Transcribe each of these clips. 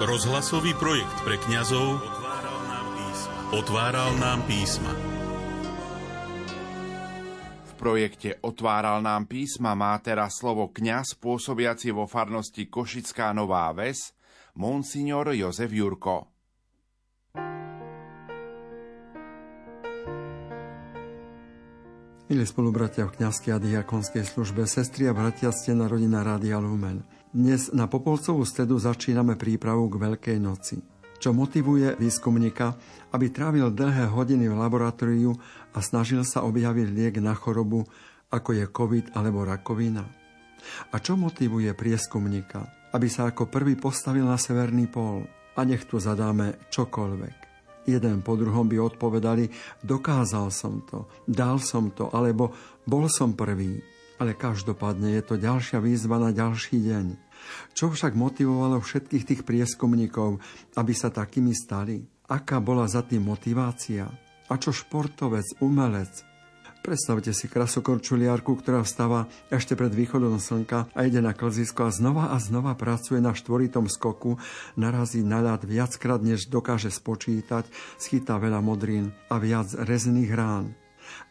Rozhlasový projekt pre kňazov otváral nám písma. Otváral nám písma. V projekte Otváral nám písma má teraz slovo kňaz pôsobiaci vo farnosti Košická Nová Ves, monsignor Jozef Jurko. Milí spolubratia v kňazskej a diakonskej službe, sestri a bratia, ste na rodina Rádia Lumen. Dnes na Popolcovú stredu začíname prípravu k Veľkej noci, čo motivuje výskumníka, aby trávil dlhé hodiny v laboratóriu a snažil sa objaviť liek na chorobu, ako je COVID alebo rakovina. A čo motivuje prieskumníka, aby sa ako prvý postavil na severný pól? A nech tu zadáme čokoľvek. Jeden po druhom by odpovedali, dokázal som to, dal som to, alebo bol som prvý. Ale každopádne je to ďalšia výzva na ďalší deň. Čo však motivovalo všetkých tých prieskumníkov, aby sa takými stali? Aká bola za tým motivácia? A čo športovec, umelec? Predstavte si krasokorčuliarku, ktorá vstáva ešte pred východom slnka a ide na klzisko a znova a znova pracuje na štvoritom skoku, narazí na ľad viackrát, než dokáže spočítať, schytá veľa modrín a viac rezných rán.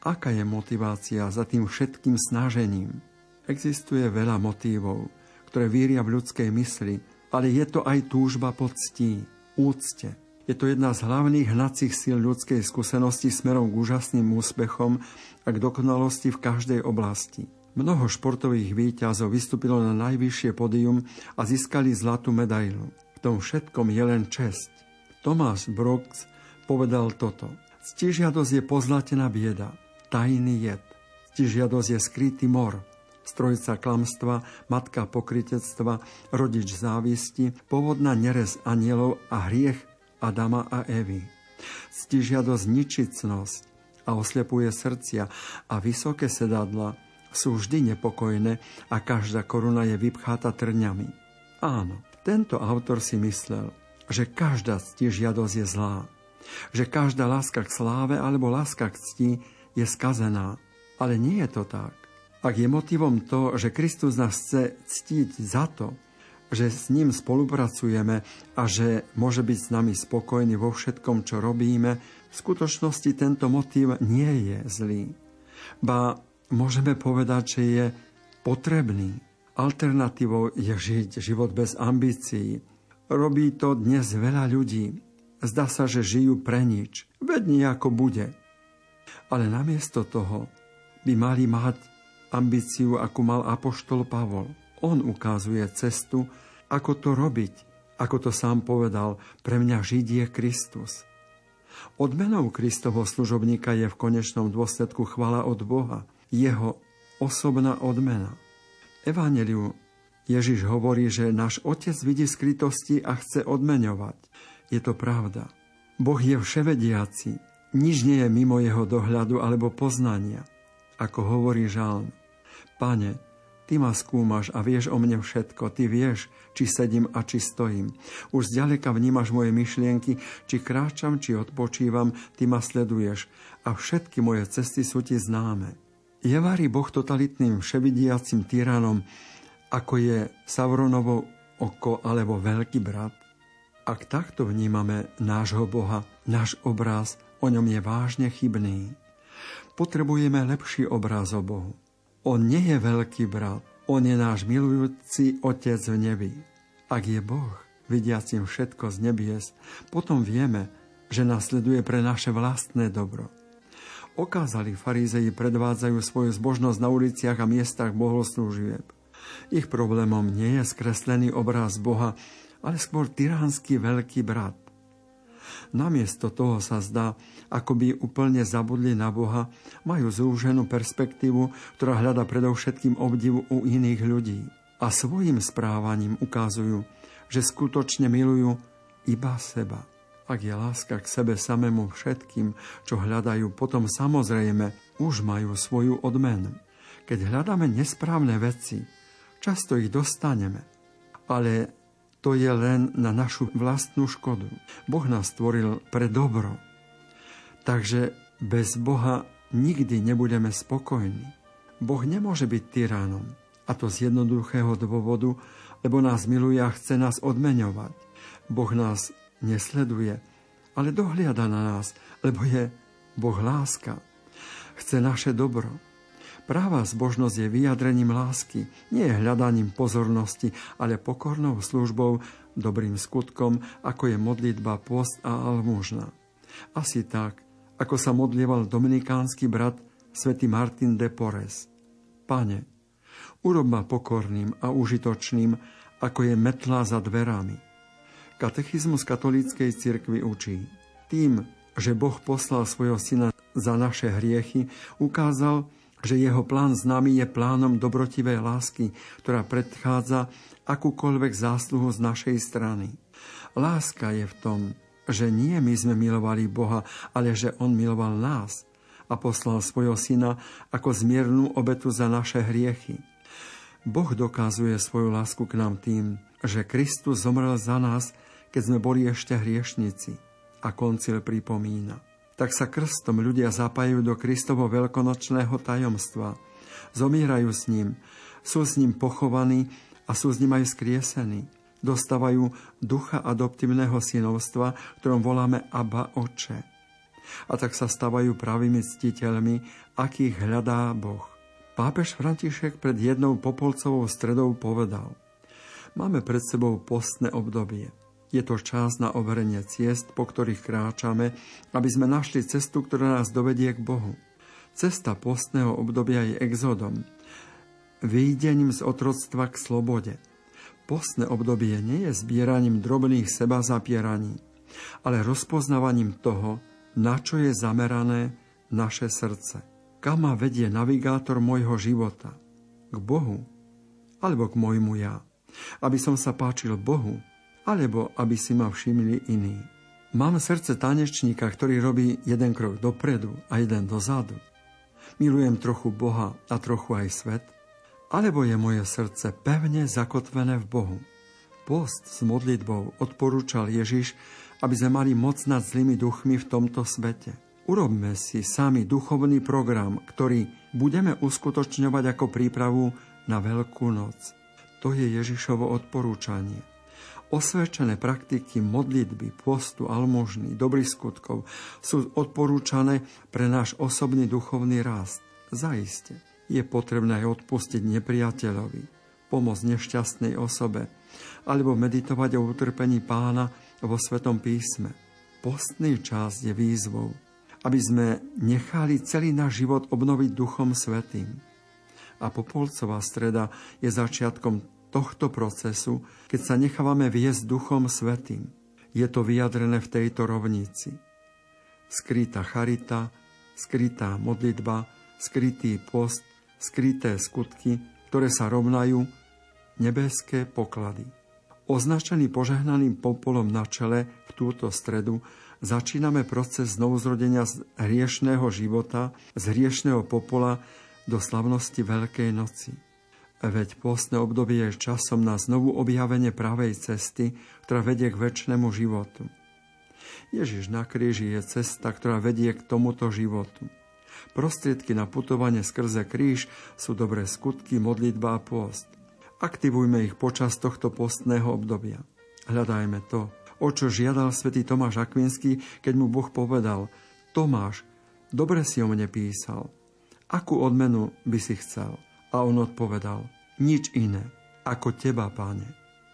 Aká je motivácia za tým všetkým snažením? Existuje veľa motívov, ktoré víria v ľudskej mysli, ale je to aj túžba po ctí, úcte. Je to jedna z hlavných hnacích síl ľudskej skúsenosti smerom k úžasným úspechom a k dokonalosti v každej oblasti. Mnoho športových výťazov vystúpilo na najvyššie podium a získali zlatú medailu. V tom všetkom je len česť. Thomas Brooks povedal toto. Ctižiadosť je pozlatená bieda, tajný jed. Ctižiadosť je skrytý mor, strojca klamstva, matka pokritectva, rodič závisti, pôvodná nerez anielov a hriech Adama a Evy. Ctižiadosť ničicnosť a oslepuje srdcia a vysoké sedadla sú vždy nepokojné a každá koruna je vypcháta trňami. Áno, tento autor si myslel, že každá ctižiadosť je zlá že každá láska k sláve alebo láska k cti je skazená. Ale nie je to tak. Ak je motivom to, že Kristus nás chce ctiť za to, že s ním spolupracujeme a že môže byť s nami spokojný vo všetkom, čo robíme, v skutočnosti tento motív nie je zlý. Ba môžeme povedať, že je potrebný. Alternatívou je žiť život bez ambícií. Robí to dnes veľa ľudí, Zdá sa, že žijú pre nič. Veď nejako bude. Ale namiesto toho by mali mať ambíciu, ako mal apoštol Pavol. On ukazuje cestu, ako to robiť. Ako to sám povedal, pre mňa žiť je Kristus. Odmenou Kristovho služobníka je v konečnom dôsledku chvala od Boha, jeho osobná odmena. Evangeliu Ježiš hovorí, že náš Otec vidí skrytosti a chce odmeňovať. Je to pravda. Boh je vševediaci. Nič nie je mimo jeho dohľadu alebo poznania. Ako hovorí žalm. Pane, Ty ma skúmaš a vieš o mne všetko. Ty vieš, či sedím a či stojím. Už zďaleka vnímaš moje myšlienky, či kráčam, či odpočívam, Ty ma sleduješ a všetky moje cesty sú Ti známe. Je varí Boh totalitným vševidiacim tyranom, ako je Sauronovo oko alebo veľký brat? Ak takto vnímame nášho Boha, náš obraz o ňom je vážne chybný. Potrebujeme lepší obraz o Bohu. On nie je veľký brat, on je náš milujúci Otec v nebi. Ak je Boh, vidiacim všetko z nebies, potom vieme, že nasleduje pre naše vlastné dobro. Okázali farizei predvádzajú svoju zbožnosť na uliciach a miestach bohoslúžieb. Ich problémom nie je skreslený obraz Boha, ale skôr tyránsky veľký brat. Namiesto toho sa zdá, ako by úplne zabudli na Boha, majú zúženú perspektívu, ktorá hľada predovšetkým obdivu u iných ľudí. A svojim správaním ukazujú, že skutočne milujú iba seba. Ak je láska k sebe samému všetkým, čo hľadajú, potom samozrejme už majú svoju odmenu. Keď hľadáme nesprávne veci, často ich dostaneme, ale to je len na našu vlastnú škodu. Boh nás stvoril pre dobro. Takže bez Boha nikdy nebudeme spokojní. Boh nemôže byť tyránom. A to z jednoduchého dôvodu, lebo nás miluje a chce nás odmeňovať. Boh nás nesleduje, ale dohliada na nás, lebo je Boh láska. Chce naše dobro. Práva zbožnosť je vyjadrením lásky, nie hľadaním pozornosti, ale pokornou službou, dobrým skutkom, ako je modlitba, post a almužna. Asi tak, ako sa modlieval dominikánsky brat svätý Martin de Porres. Pane, urob ma pokorným a užitočným, ako je metla za dverami. Katechizmus katolíckej cirkvi učí. Tým, že Boh poslal svojho syna za naše hriechy, ukázal, že jeho plán s nami je plánom dobrotivej lásky, ktorá predchádza akúkoľvek zásluhu z našej strany. Láska je v tom, že nie my sme milovali Boha, ale že On miloval nás a poslal svojho syna ako zmiernú obetu za naše hriechy. Boh dokazuje svoju lásku k nám tým, že Kristus zomrel za nás keď sme boli ešte hriešnici. A koncil pripomína. Tak sa krstom ľudia zapájajú do Kristovo veľkonočného tajomstva. Zomierajú s ním, sú s ním pochovaní a sú s ním aj skriesení. Dostávajú ducha adoptívneho synovstva, ktorom voláme Abba Oče. A tak sa stávajú pravými ctiteľmi, akých hľadá Boh. Pápež František pred jednou popolcovou stredou povedal Máme pred sebou postné obdobie. Je to čas na overenie ciest, po ktorých kráčame, aby sme našli cestu, ktorá nás dovedie k Bohu. Cesta postného obdobia je exodom, výjdením z otroctva k slobode. Postné obdobie nie je zbieraním drobných seba zapieraní, ale rozpoznávaním toho, na čo je zamerané naše srdce. Kam ma vedie navigátor môjho života? K Bohu alebo k môjmu ja? Aby som sa páčil Bohu, alebo aby si ma všimli iní. Mám srdce tanečníka, ktorý robí jeden krok dopredu a jeden dozadu. Milujem trochu Boha a trochu aj svet, alebo je moje srdce pevne zakotvené v Bohu. Post s modlitbou odporúčal Ježiš, aby sme mali moc nad zlými duchmi v tomto svete. Urobme si sami duchovný program, ktorý budeme uskutočňovať ako prípravu na Veľkú noc. To je Ježišovo odporúčanie. Osvedčené praktiky modlitby, postu, almožny, dobrých skutkov sú odporúčané pre náš osobný duchovný rast. Zaiste je potrebné aj odpustiť nepriateľovi, pomôcť nešťastnej osobe alebo meditovať o utrpení pána vo Svetom písme. Postný čas je výzvou, aby sme nechali celý náš život obnoviť Duchom Svetým. A Popolcová streda je začiatkom tohto procesu, keď sa nechávame viesť Duchom Svetým. Je to vyjadrené v tejto rovnici. Skrytá charita, skrytá modlitba, skrytý post, skryté skutky, ktoré sa rovnajú nebeské poklady. Označený požehnaným popolom na čele v túto stredu začíname proces znovuzrodenia z hriešného života, z hriešného popola do slavnosti Veľkej noci. Veď postné obdobie je časom na znovu objavenie pravej cesty, ktorá vedie k väčšnému životu. Ježiš na kríži je cesta, ktorá vedie k tomuto životu. Prostriedky na putovanie skrze kríž sú dobré skutky, modlitba a pôst. Aktivujme ich počas tohto postného obdobia. Hľadajme to, o čo žiadal svätý Tomáš Akvinský, keď mu Boh povedal Tomáš, dobre si o mne písal. Akú odmenu by si chcel? A on odpovedal, nič iné ako teba, páne.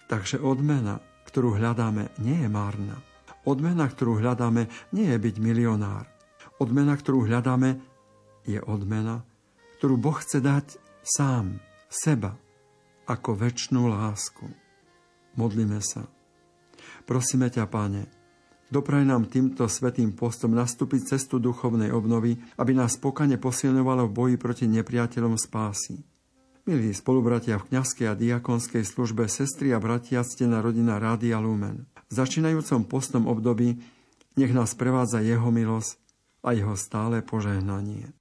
Takže odmena, ktorú hľadáme, nie je márna. Odmena, ktorú hľadáme, nie je byť milionár. Odmena, ktorú hľadáme, je odmena, ktorú Boh chce dať sám, seba, ako väčšnú lásku. Modlíme sa. Prosíme ťa, Páne, dopraj nám týmto svetým postom nastúpiť cestu duchovnej obnovy, aby nás pokane posilňovalo v boji proti nepriateľom spásy. Milí spolubratia v kňazskej a diakonskej službe, sestry a bratia, stená rodina Rádia Lumen. V začínajúcom postnom období nech nás prevádza jeho milosť a jeho stále požehnanie.